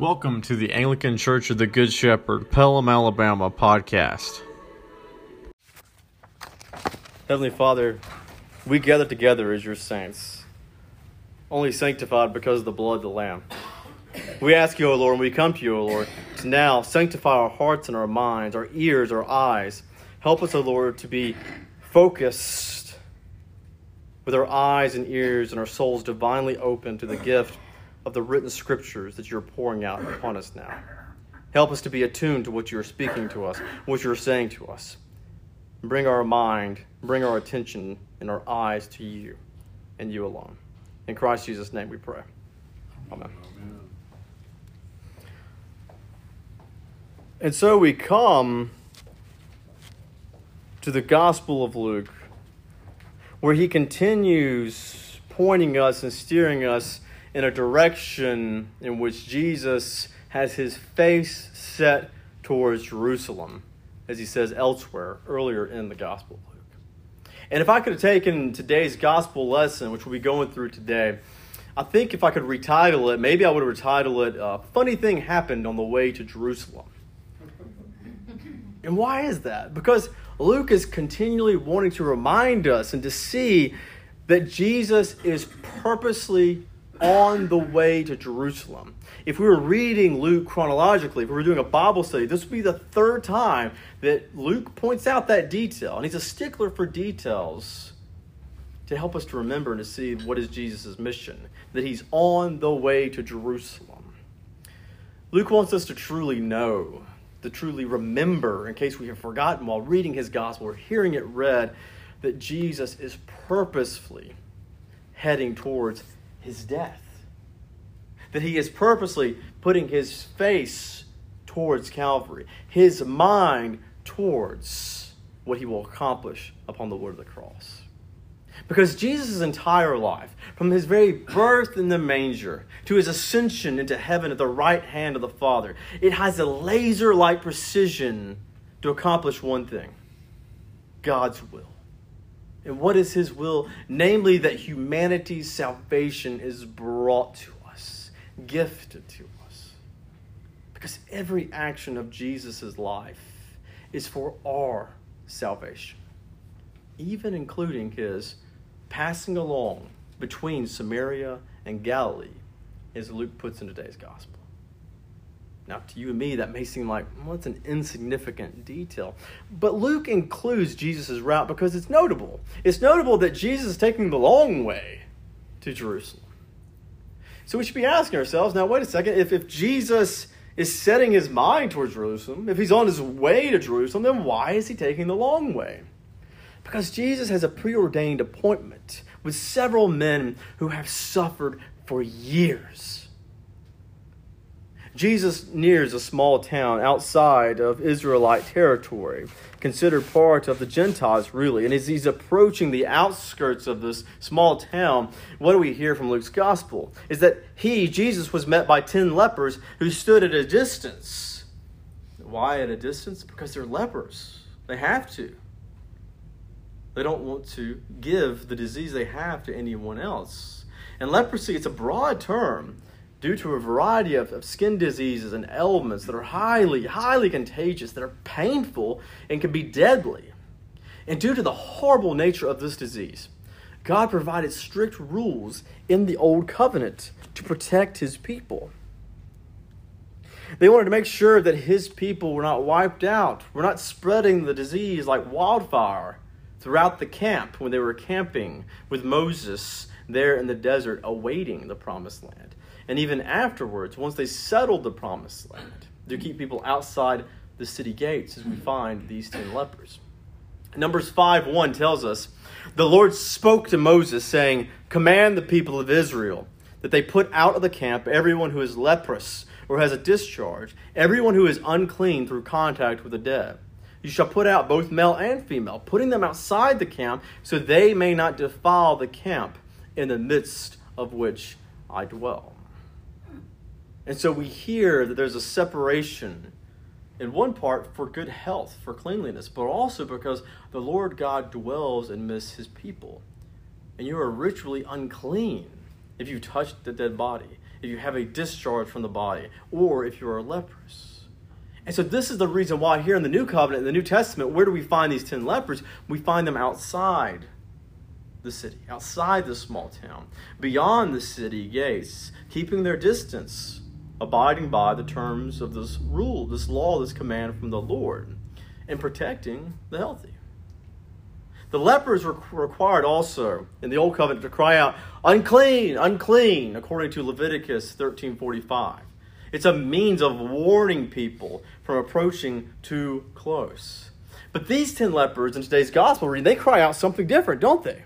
Welcome to the Anglican Church of the Good Shepherd, Pelham, Alabama podcast. Heavenly Father, we gather together as your saints, only sanctified because of the blood of the Lamb. We ask you, O Lord, and we come to you, O Lord, to now sanctify our hearts and our minds, our ears, our eyes. Help us, O Lord, to be focused with our eyes and ears and our souls divinely open to the gift of the written scriptures that you're pouring out upon us now. Help us to be attuned to what you're speaking to us, what you're saying to us. Bring our mind, bring our attention and our eyes to you and you alone. In Christ Jesus' name we pray. Amen. And so we come to the Gospel of Luke, where he continues pointing us and steering us in a direction in which Jesus has his face set towards Jerusalem, as he says elsewhere earlier in the Gospel of Luke. And if I could have taken today's Gospel lesson, which we'll be going through today, I think if I could retitle it, maybe I would have retitled it uh, Funny Thing Happened on the Way to Jerusalem. And why is that? Because Luke is continually wanting to remind us and to see that Jesus is purposely on the way to Jerusalem. If we were reading Luke chronologically, if we were doing a Bible study, this would be the third time that Luke points out that detail. And he's a stickler for details to help us to remember and to see what is Jesus' mission, that he's on the way to Jerusalem. Luke wants us to truly know, to truly remember, in case we have forgotten while reading his gospel or hearing it read, that Jesus is purposefully heading towards his death. That he is purposely putting his face towards Calvary, his mind towards what he will accomplish upon the wood of the cross. Because Jesus' entire life, from his very birth in the manger to his ascension into heaven at the right hand of the Father, it has a laser like precision to accomplish one thing God's will. And what is his will? Namely, that humanity's salvation is brought to us, gifted to us. Because every action of Jesus' life is for our salvation, even including his passing along between Samaria and Galilee, as Luke puts in today's gospel. Now, to you and me, that may seem like, well, it's an insignificant detail. But Luke includes Jesus' route because it's notable. It's notable that Jesus is taking the long way to Jerusalem. So we should be asking ourselves now, wait a second, if, if Jesus is setting his mind towards Jerusalem, if he's on his way to Jerusalem, then why is he taking the long way? Because Jesus has a preordained appointment with several men who have suffered for years Jesus nears a small town outside of Israelite territory, considered part of the Gentiles, really. And as he's approaching the outskirts of this small town, what do we hear from Luke's gospel? Is that he, Jesus, was met by ten lepers who stood at a distance. Why at a distance? Because they're lepers. They have to. They don't want to give the disease they have to anyone else. And leprosy, it's a broad term due to a variety of, of skin diseases and ailments that are highly, highly contagious, that are painful, and can be deadly. And due to the horrible nature of this disease, God provided strict rules in the Old Covenant to protect his people. They wanted to make sure that his people were not wiped out, were not spreading the disease like wildfire throughout the camp when they were camping with Moses there in the desert awaiting the promised land and even afterwards, once they settled the promised land, to keep people outside the city gates, as we find these ten lepers. Numbers 5 1 tells us the Lord spoke to Moses, saying, Command the people of Israel that they put out of the camp everyone who is leprous or has a discharge, everyone who is unclean through contact with the dead. You shall put out both male and female, putting them outside the camp, so they may not defile the camp in the midst of which I dwell. And so we hear that there's a separation in one part for good health, for cleanliness, but also because the Lord God dwells amidst his people. And you are ritually unclean if you touch the dead body, if you have a discharge from the body, or if you are a leprous. And so, this is the reason why here in the New Covenant, in the New Testament, where do we find these 10 lepers? We find them outside the city, outside the small town, beyond the city gates, keeping their distance, abiding by the terms of this rule, this law, this command from the Lord, and protecting the healthy. The lepers were required also in the Old Covenant to cry out, unclean, unclean, according to Leviticus 13:45. It's a means of warning people from approaching too close. But these 10 lepers in today's gospel reading, they cry out something different, don't they?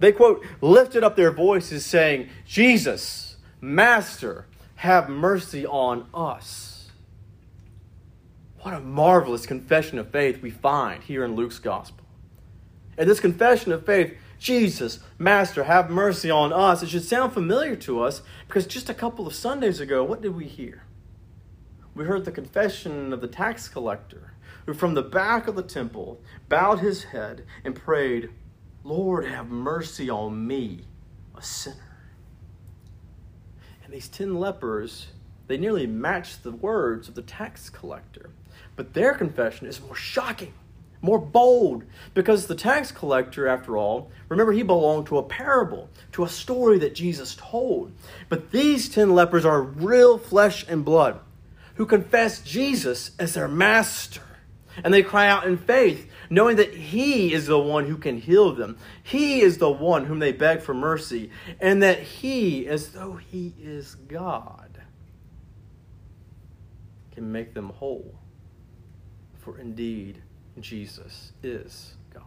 They quote, lifted up their voices saying, Jesus, Master, have mercy on us. What a marvelous confession of faith we find here in Luke's gospel. And this confession of faith, Jesus, Master, have mercy on us, it should sound familiar to us because just a couple of Sundays ago, what did we hear? We heard the confession of the tax collector who, from the back of the temple, bowed his head and prayed, Lord, have mercy on me, a sinner. These ten lepers, they nearly match the words of the tax collector. But their confession is more shocking more bold, because the tax collector, after all, remember he belonged to a parable, to a story that Jesus told. But these ten lepers are real flesh and blood who confess Jesus as their master. And they cry out in faith, knowing that He is the one who can heal them. He is the one whom they beg for mercy, and that He, as though He is God, can make them whole. For indeed, Jesus is God.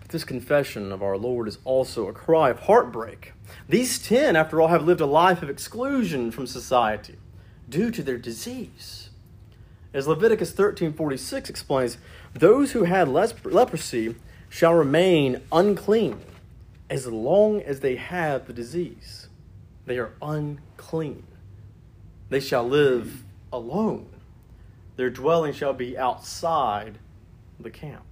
But this confession of our Lord is also a cry of heartbreak. These ten, after all, have lived a life of exclusion from society due to their disease. As Leviticus 13:46 explains, those who had leprosy shall remain unclean as long as they have the disease. They are unclean. They shall live alone their dwelling shall be outside the camp.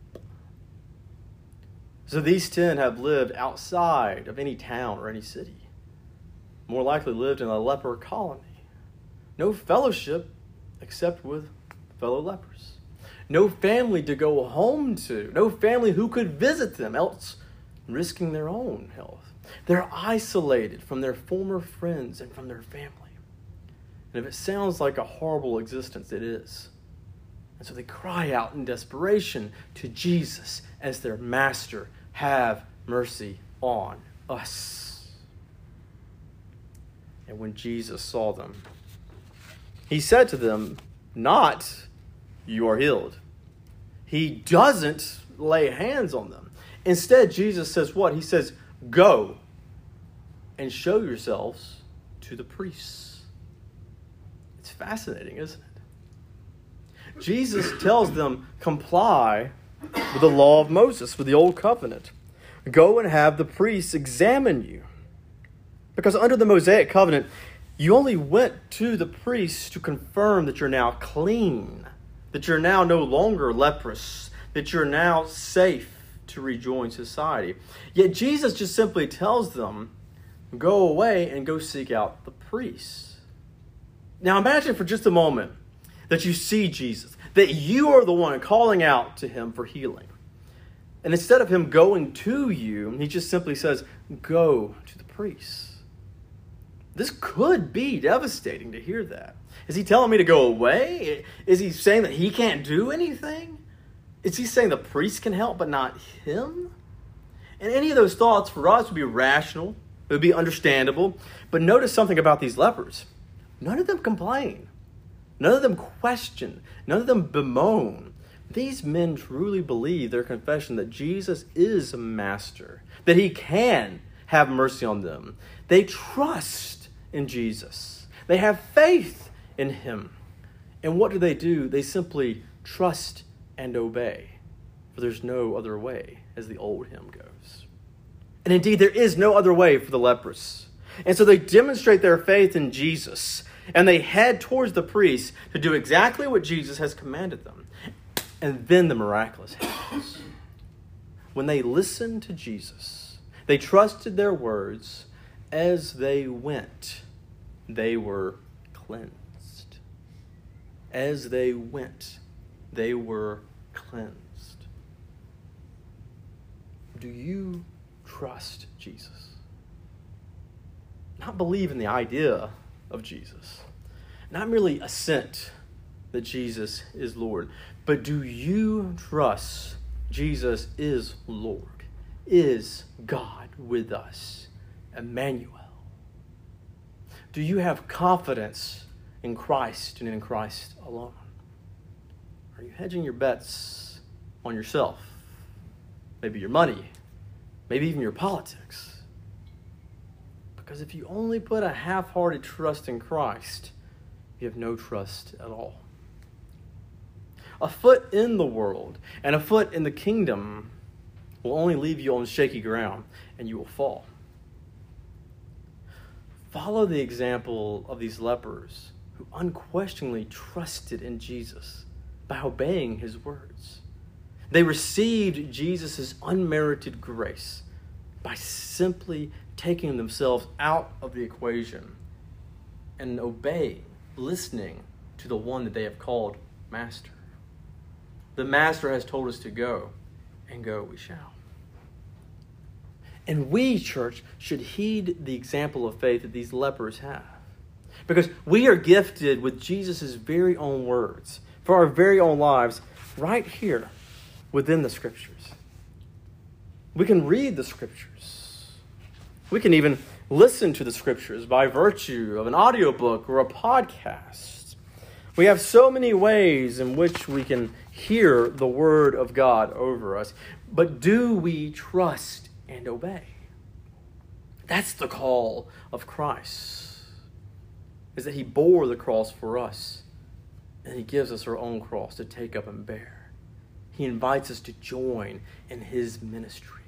So these ten have lived outside of any town or any city. More likely lived in a leper colony. No fellowship except with fellow lepers. No family to go home to. No family who could visit them, else risking their own health. They're isolated from their former friends and from their family. And if it sounds like a horrible existence, it is. And so they cry out in desperation to Jesus as their master Have mercy on us. And when Jesus saw them, he said to them, Not, you are healed. He doesn't lay hands on them. Instead, Jesus says, What? He says, Go and show yourselves to the priests. It's fascinating, isn't it? Jesus tells them, comply with the law of Moses, with the old covenant. Go and have the priests examine you. Because under the Mosaic covenant, you only went to the priests to confirm that you're now clean, that you're now no longer leprous, that you're now safe to rejoin society. Yet Jesus just simply tells them, go away and go seek out the priests. Now imagine for just a moment that you see Jesus, that you are the one calling out to him for healing. And instead of him going to you, he just simply says, Go to the priests. This could be devastating to hear that. Is he telling me to go away? Is he saying that he can't do anything? Is he saying the priest can help but not him? And any of those thoughts for us would be rational, it would be understandable. But notice something about these lepers none of them complain. None of them question, none of them bemoan. These men truly believe their confession that Jesus is a master, that he can have mercy on them. They trust in Jesus, they have faith in him. And what do they do? They simply trust and obey, for there's no other way, as the old hymn goes. And indeed, there is no other way for the leprous. And so they demonstrate their faith in Jesus and they head towards the priest to do exactly what Jesus has commanded them. And then the miraculous happens. When they listened to Jesus, they trusted their words, as they went, they were cleansed. As they went, they were cleansed. Do you trust Jesus? Not believe in the idea of Jesus, not merely assent that Jesus is Lord, but do you trust Jesus is Lord, is God with us, Emmanuel? Do you have confidence in Christ and in Christ alone? Are you hedging your bets on yourself? Maybe your money, maybe even your politics. Because if you only put a half hearted trust in Christ, you have no trust at all. A foot in the world and a foot in the kingdom will only leave you on shaky ground and you will fall. Follow the example of these lepers who unquestioningly trusted in Jesus by obeying his words. They received Jesus' unmerited grace by simply taking themselves out of the equation and obeying, listening to the one that they have called Master. The Master has told us to go, and go we shall. And we, church, should heed the example of faith that these lepers have. Because we are gifted with Jesus' very own words for our very own lives right here within the Scriptures. We can read the Scriptures. We can even listen to the Scriptures by virtue of an audiobook or a podcast. We have so many ways in which we can hear the Word of God over us. But do we trust and obey? That's the call of Christ. Is that he bore the cross for us and he gives us our own cross to take up and bear. He invites us to join in his ministry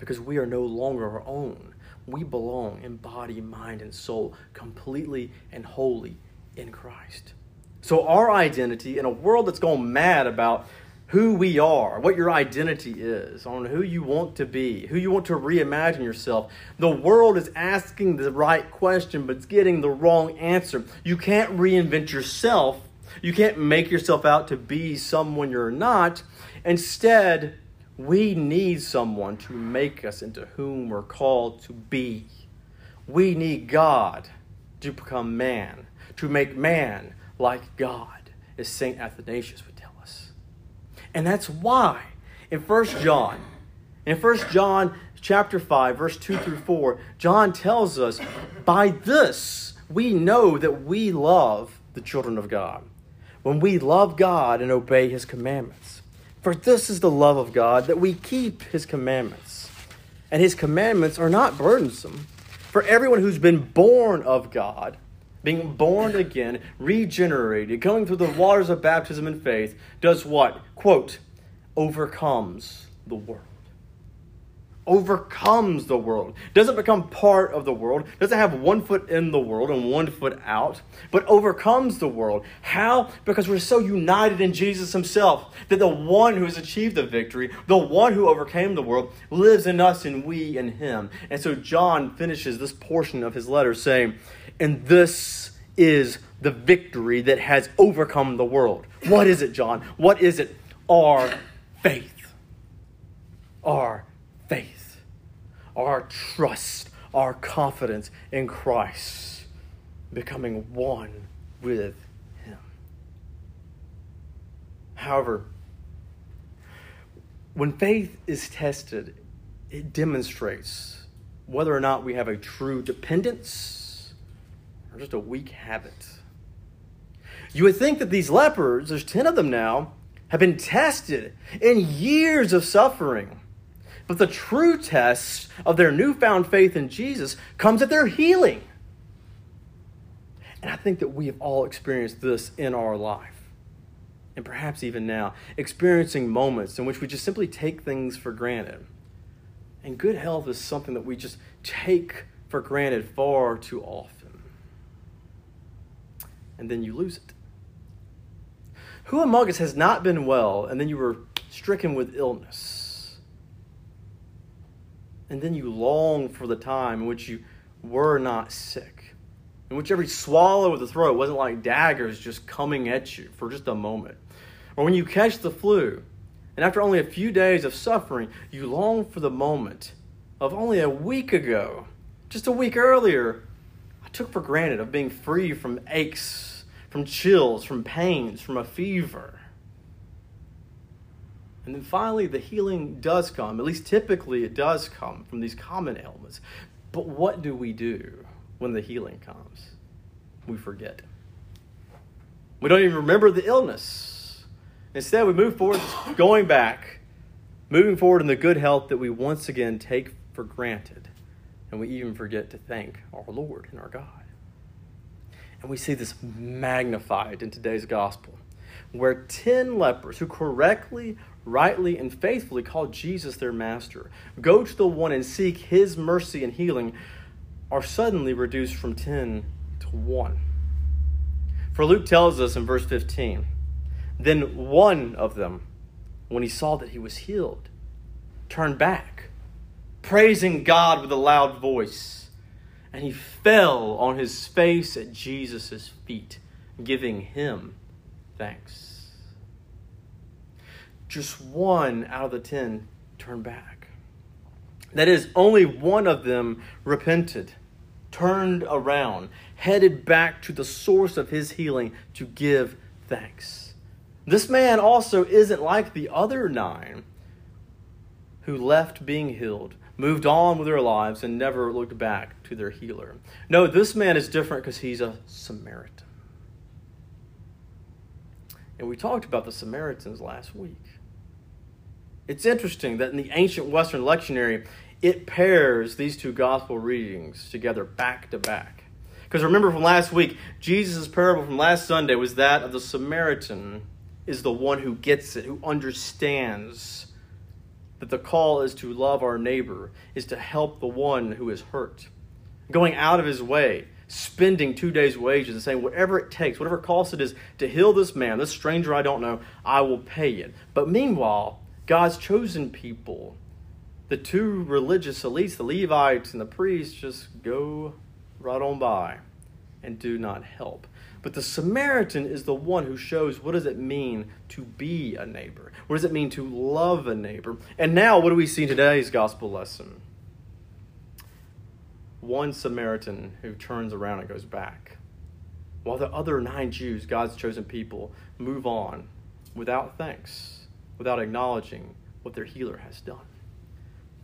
because we are no longer our own. We belong in body, mind, and soul completely and wholly in Christ. So, our identity in a world that's gone mad about who we are, what your identity is, on who you want to be, who you want to reimagine yourself. The world is asking the right question, but it's getting the wrong answer. You can't reinvent yourself. You can't make yourself out to be someone you're not. Instead, we need someone to make us into whom we're called to be. We need God to become man, to make man like God, as St. Athanasius would. And that's why in 1 John, in 1 John chapter 5, verse 2 through 4, John tells us, by this we know that we love the children of God, when we love God and obey his commandments. For this is the love of God, that we keep his commandments. And his commandments are not burdensome. For everyone who's been born of God, being born again, regenerated, going through the waters of baptism and faith, does what? Quote, overcomes the world. Overcomes the world. Doesn't become part of the world. Doesn't have one foot in the world and one foot out, but overcomes the world. How? Because we're so united in Jesus Himself that the one who has achieved the victory, the one who overcame the world, lives in us and we in Him. And so John finishes this portion of his letter saying, And this is the victory that has overcome the world. What is it, John? What is it? Our faith. Our faith. Our trust. Our confidence in Christ. Becoming one with Him. However, when faith is tested, it demonstrates whether or not we have a true dependence or just a weak habit. You would think that these lepers, there's 10 of them now, have been tested in years of suffering. But the true test of their newfound faith in Jesus comes at their healing. And I think that we have all experienced this in our life. And perhaps even now, experiencing moments in which we just simply take things for granted. And good health is something that we just take for granted far too often. And then you lose it. Who among us has not been well and then you were stricken with illness? And then you long for the time in which you were not sick. In which every swallow of the throat wasn't like daggers just coming at you for just a moment. Or when you catch the flu, and after only a few days of suffering, you long for the moment of only a week ago, just a week earlier, I took for granted of being free from aches, from chills, from pains, from a fever. And then finally, the healing does come. At least typically, it does come from these common ailments. But what do we do when the healing comes? We forget. We don't even remember the illness. Instead, we move forward, going back, moving forward in the good health that we once again take for granted. And we even forget to thank our Lord and our God. And we see this magnified in today's gospel, where 10 lepers who correctly rightly and faithfully call Jesus their master, go to the one and seek his mercy and healing, are suddenly reduced from 10 to 1. For Luke tells us in verse 15 Then one of them, when he saw that he was healed, turned back, praising God with a loud voice, and he fell on his face at Jesus' feet, giving him thanks just one out of the ten turned back. That is, only one of them repented, turned around, headed back to the source of his healing to give thanks. This man also isn't like the other nine who left being healed, moved on with their lives, and never looked back to their healer. No, this man is different because he's a Samaritan. And we talked about the Samaritans last week. It's interesting that in the ancient Western lectionary, it pairs these two gospel readings together back to back. Because remember from last week, Jesus' parable from last Sunday was that of the Samaritan is the one who gets it, who understands that the call is to love our neighbor, is to help the one who is hurt. Going out of his way, spending two days' wages and saying, whatever it takes, whatever cost it is to heal this man, this stranger I don't know, I will pay it. But meanwhile, God's chosen people, the two religious elites, the Levites and the priests, just go right on by and do not help. But the Samaritan is the one who shows what does it mean to be a neighbor? What does it mean to love a neighbor? And now, what do we see in today's gospel lesson? One Samaritan who turns around and goes back. While the other nine Jews, God's chosen people, move on without thanks without acknowledging what their healer has done.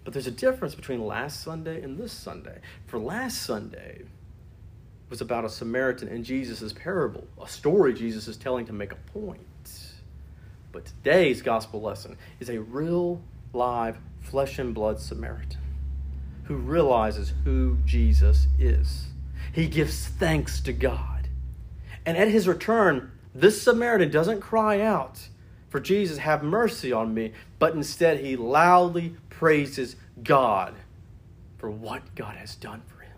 But there's a difference between last Sunday and this Sunday. For last Sunday was about a Samaritan in Jesus' parable, a story Jesus is telling to make a point. But today's gospel lesson is a real, live, flesh and blood Samaritan who realizes who Jesus is. He gives thanks to God. And at his return, this Samaritan doesn't cry out for Jesus, have mercy on me, but instead he loudly praises God for what God has done for him.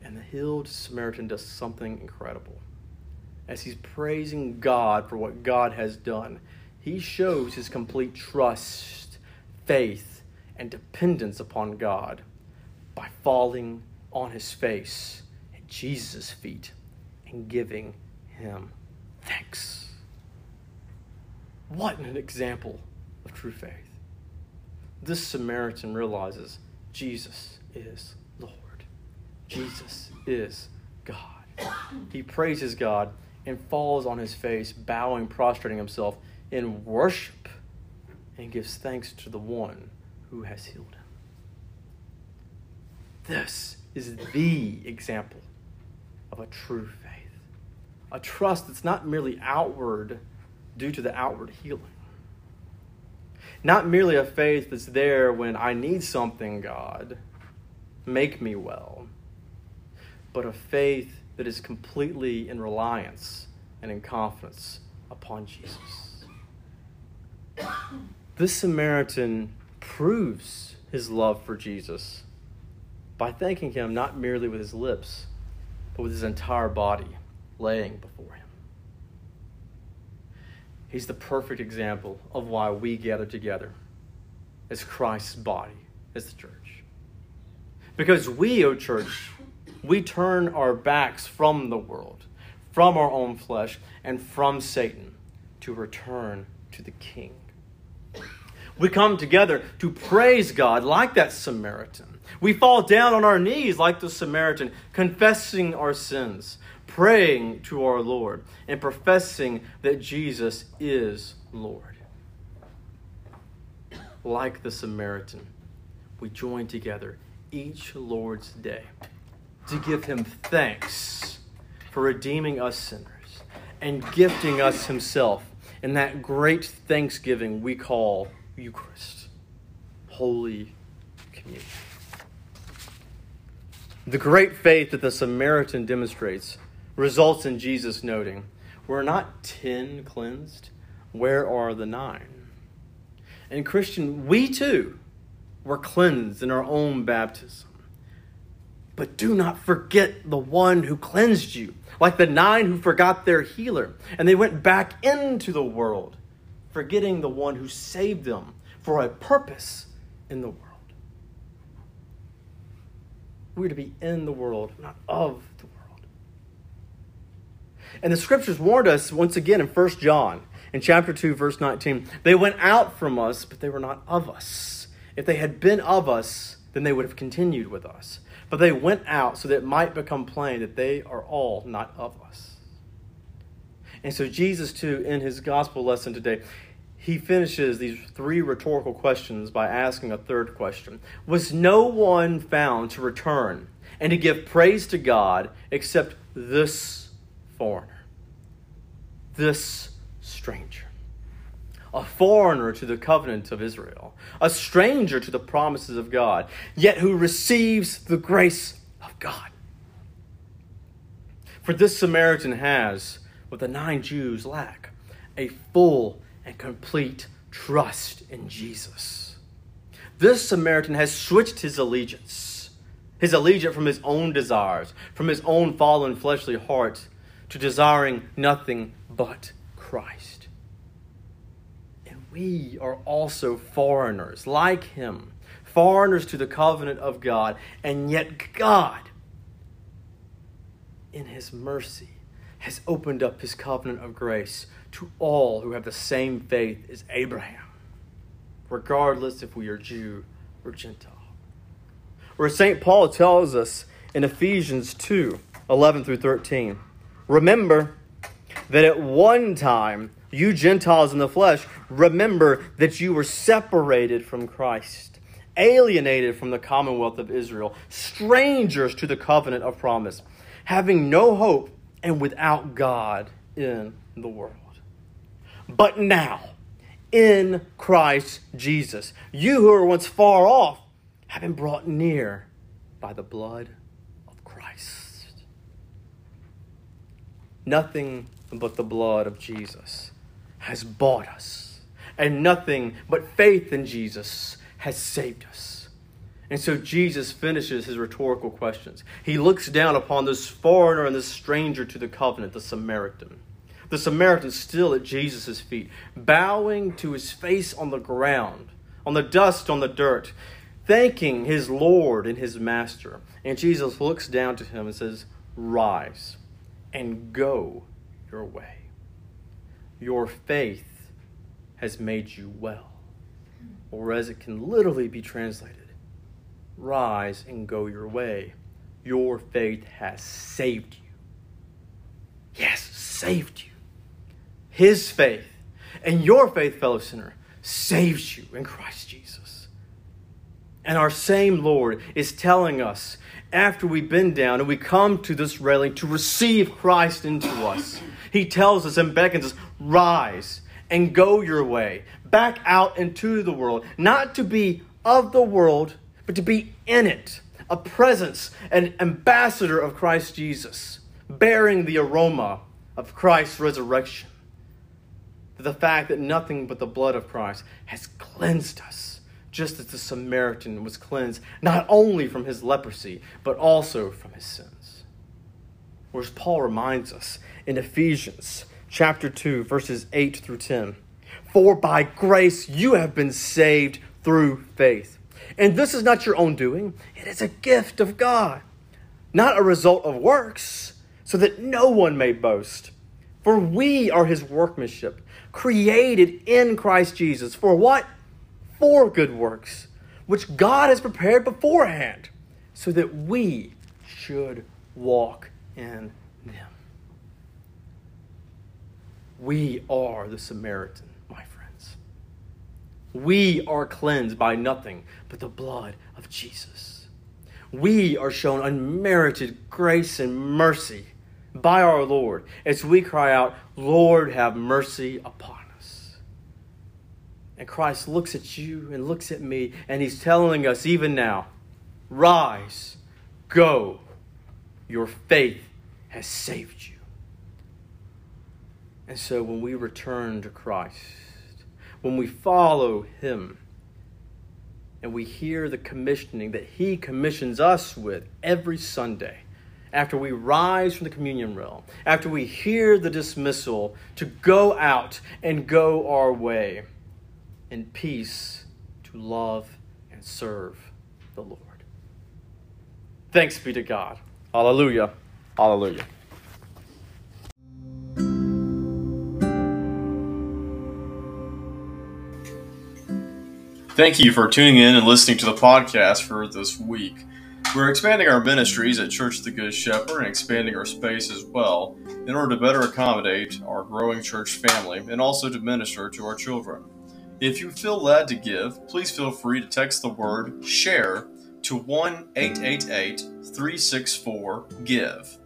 And the healed Samaritan does something incredible. As he's praising God for what God has done, he shows his complete trust, faith, and dependence upon God by falling on his face at Jesus' feet and giving him thanks. What an example of true faith. This Samaritan realizes Jesus is Lord. Jesus is God. He praises God and falls on his face, bowing, prostrating himself in worship, and gives thanks to the one who has healed him. This is the example of a true faith. A trust that's not merely outward due to the outward healing. Not merely a faith that's there when I need something, God, make me well, but a faith that is completely in reliance and in confidence upon Jesus. This Samaritan proves his love for Jesus by thanking him not merely with his lips, but with his entire body laying before him. He's the perfect example of why we gather together as Christ's body, as the church. Because we, O church, we turn our backs from the world, from our own flesh, and from Satan to return to the King. We come together to praise God like that Samaritan. We fall down on our knees like the Samaritan, confessing our sins, praying to our Lord, and professing that Jesus is Lord. Like the Samaritan, we join together each Lord's day to give him thanks for redeeming us sinners and gifting us himself in that great thanksgiving we call Eucharist, Holy Communion. The great faith that the Samaritan demonstrates results in Jesus noting, We're not ten cleansed, where are the nine? And Christian, we too were cleansed in our own baptism. But do not forget the one who cleansed you, like the nine who forgot their healer, and they went back into the world, forgetting the one who saved them for a purpose in the world. We're to be in the world, not of the world. And the scriptures warned us once again in 1 John, in chapter 2, verse 19. They went out from us, but they were not of us. If they had been of us, then they would have continued with us. But they went out so that it might become plain that they are all not of us. And so, Jesus, too, in his gospel lesson today, he finishes these three rhetorical questions by asking a third question Was no one found to return and to give praise to God except this foreigner, this stranger? a foreigner to the covenant of Israel, a stranger to the promises of God, yet who receives the grace of God. For this Samaritan has what the nine Jews lack a full and complete trust in Jesus. This Samaritan has switched his allegiance, his allegiance from his own desires, from his own fallen fleshly heart, to desiring nothing but Christ And we are also foreigners like him, foreigners to the covenant of God, and yet God, in his mercy, has opened up his covenant of grace to all who have the same faith as Abraham, regardless if we are Jew or Gentile. Where St. Paul tells us in Ephesians 2 11 through 13, remember that at one time, you Gentiles in the flesh, remember that you were separated from Christ, alienated from the commonwealth of Israel, strangers to the covenant of promise, having no hope and without God in the world. But now, in Christ Jesus, you who were once far off have been brought near by the blood of Christ. Nothing but the blood of Jesus has bought us, and nothing but faith in Jesus has saved us. And so Jesus finishes his rhetorical questions. He looks down upon this foreigner and this stranger to the covenant, the Samaritan. The Samaritan still at Jesus' feet, bowing to his face on the ground, on the dust, on the dirt, thanking his Lord and his Master. And Jesus looks down to him and says, Rise and go your way. Your faith has made you well. Or as it can literally be translated, rise and go your way. Your faith has saved you. Yes, saved you. His faith and your faith, fellow sinner, saves you in Christ Jesus. And our same Lord is telling us after we bend down and we come to this railing to receive Christ into us he tells us and beckons us, rise and go your way, back out into the world, not to be of the world, but to be in it, a presence, an ambassador of Christ Jesus, bearing the aroma of Christ's resurrection. The fact that nothing but the blood of Christ has cleansed us, just as the Samaritan was cleansed not only from his leprosy, but also from his sins. Whereas Paul reminds us in Ephesians chapter 2, verses 8 through 10. For by grace you have been saved through faith. And this is not your own doing, it is a gift of God, not a result of works, so that no one may boast. For we are his workmanship, created in Christ Jesus. For what? For good works, which God has prepared beforehand, so that we should walk in them. We are the Samaritan, my friends. We are cleansed by nothing but the blood of Jesus. We are shown unmerited grace and mercy by our Lord as we cry out, Lord, have mercy upon us. And Christ looks at you and looks at me, and He's telling us even now, rise, go, your faith has saved you. And so when we return to Christ, when we follow Him, and we hear the commissioning that He commissions us with every Sunday, after we rise from the communion rail, after we hear the dismissal to go out and go our way in peace to love and serve the Lord. Thanks be to God. Hallelujah. Hallelujah. Thank you for tuning in and listening to the podcast for this week. We're expanding our ministries at Church of the Good Shepherd and expanding our space as well in order to better accommodate our growing church family and also to minister to our children. If you feel led to give, please feel free to text the word SHARE to 1 888 364 GIVE.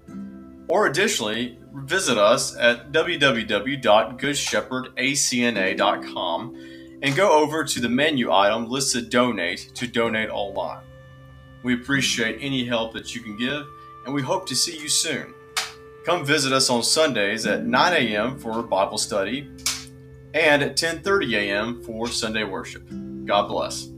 Or additionally, visit us at www.goodshepherdacna.com and go over to the menu item listed Donate to donate online. We appreciate any help that you can give, and we hope to see you soon. Come visit us on Sundays at 9 a.m. for Bible study and at 10:30 a.m. for Sunday worship. God bless.